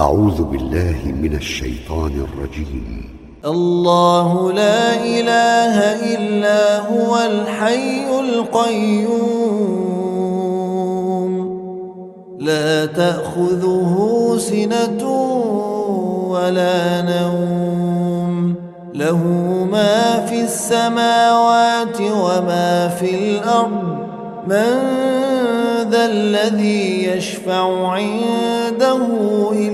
أعوذ بالله من الشيطان الرجيم. الله لا إله إلا هو الحي القيوم. لا تأخذه سنة ولا نوم. له ما في السماوات وما في الأرض. من ذا الذي يشفع عنده إلا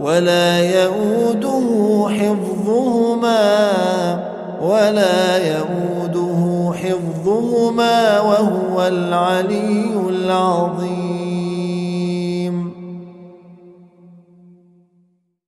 ولا يؤوده حفظهما ولا يؤوده حفظهما وهو العلي العظيم.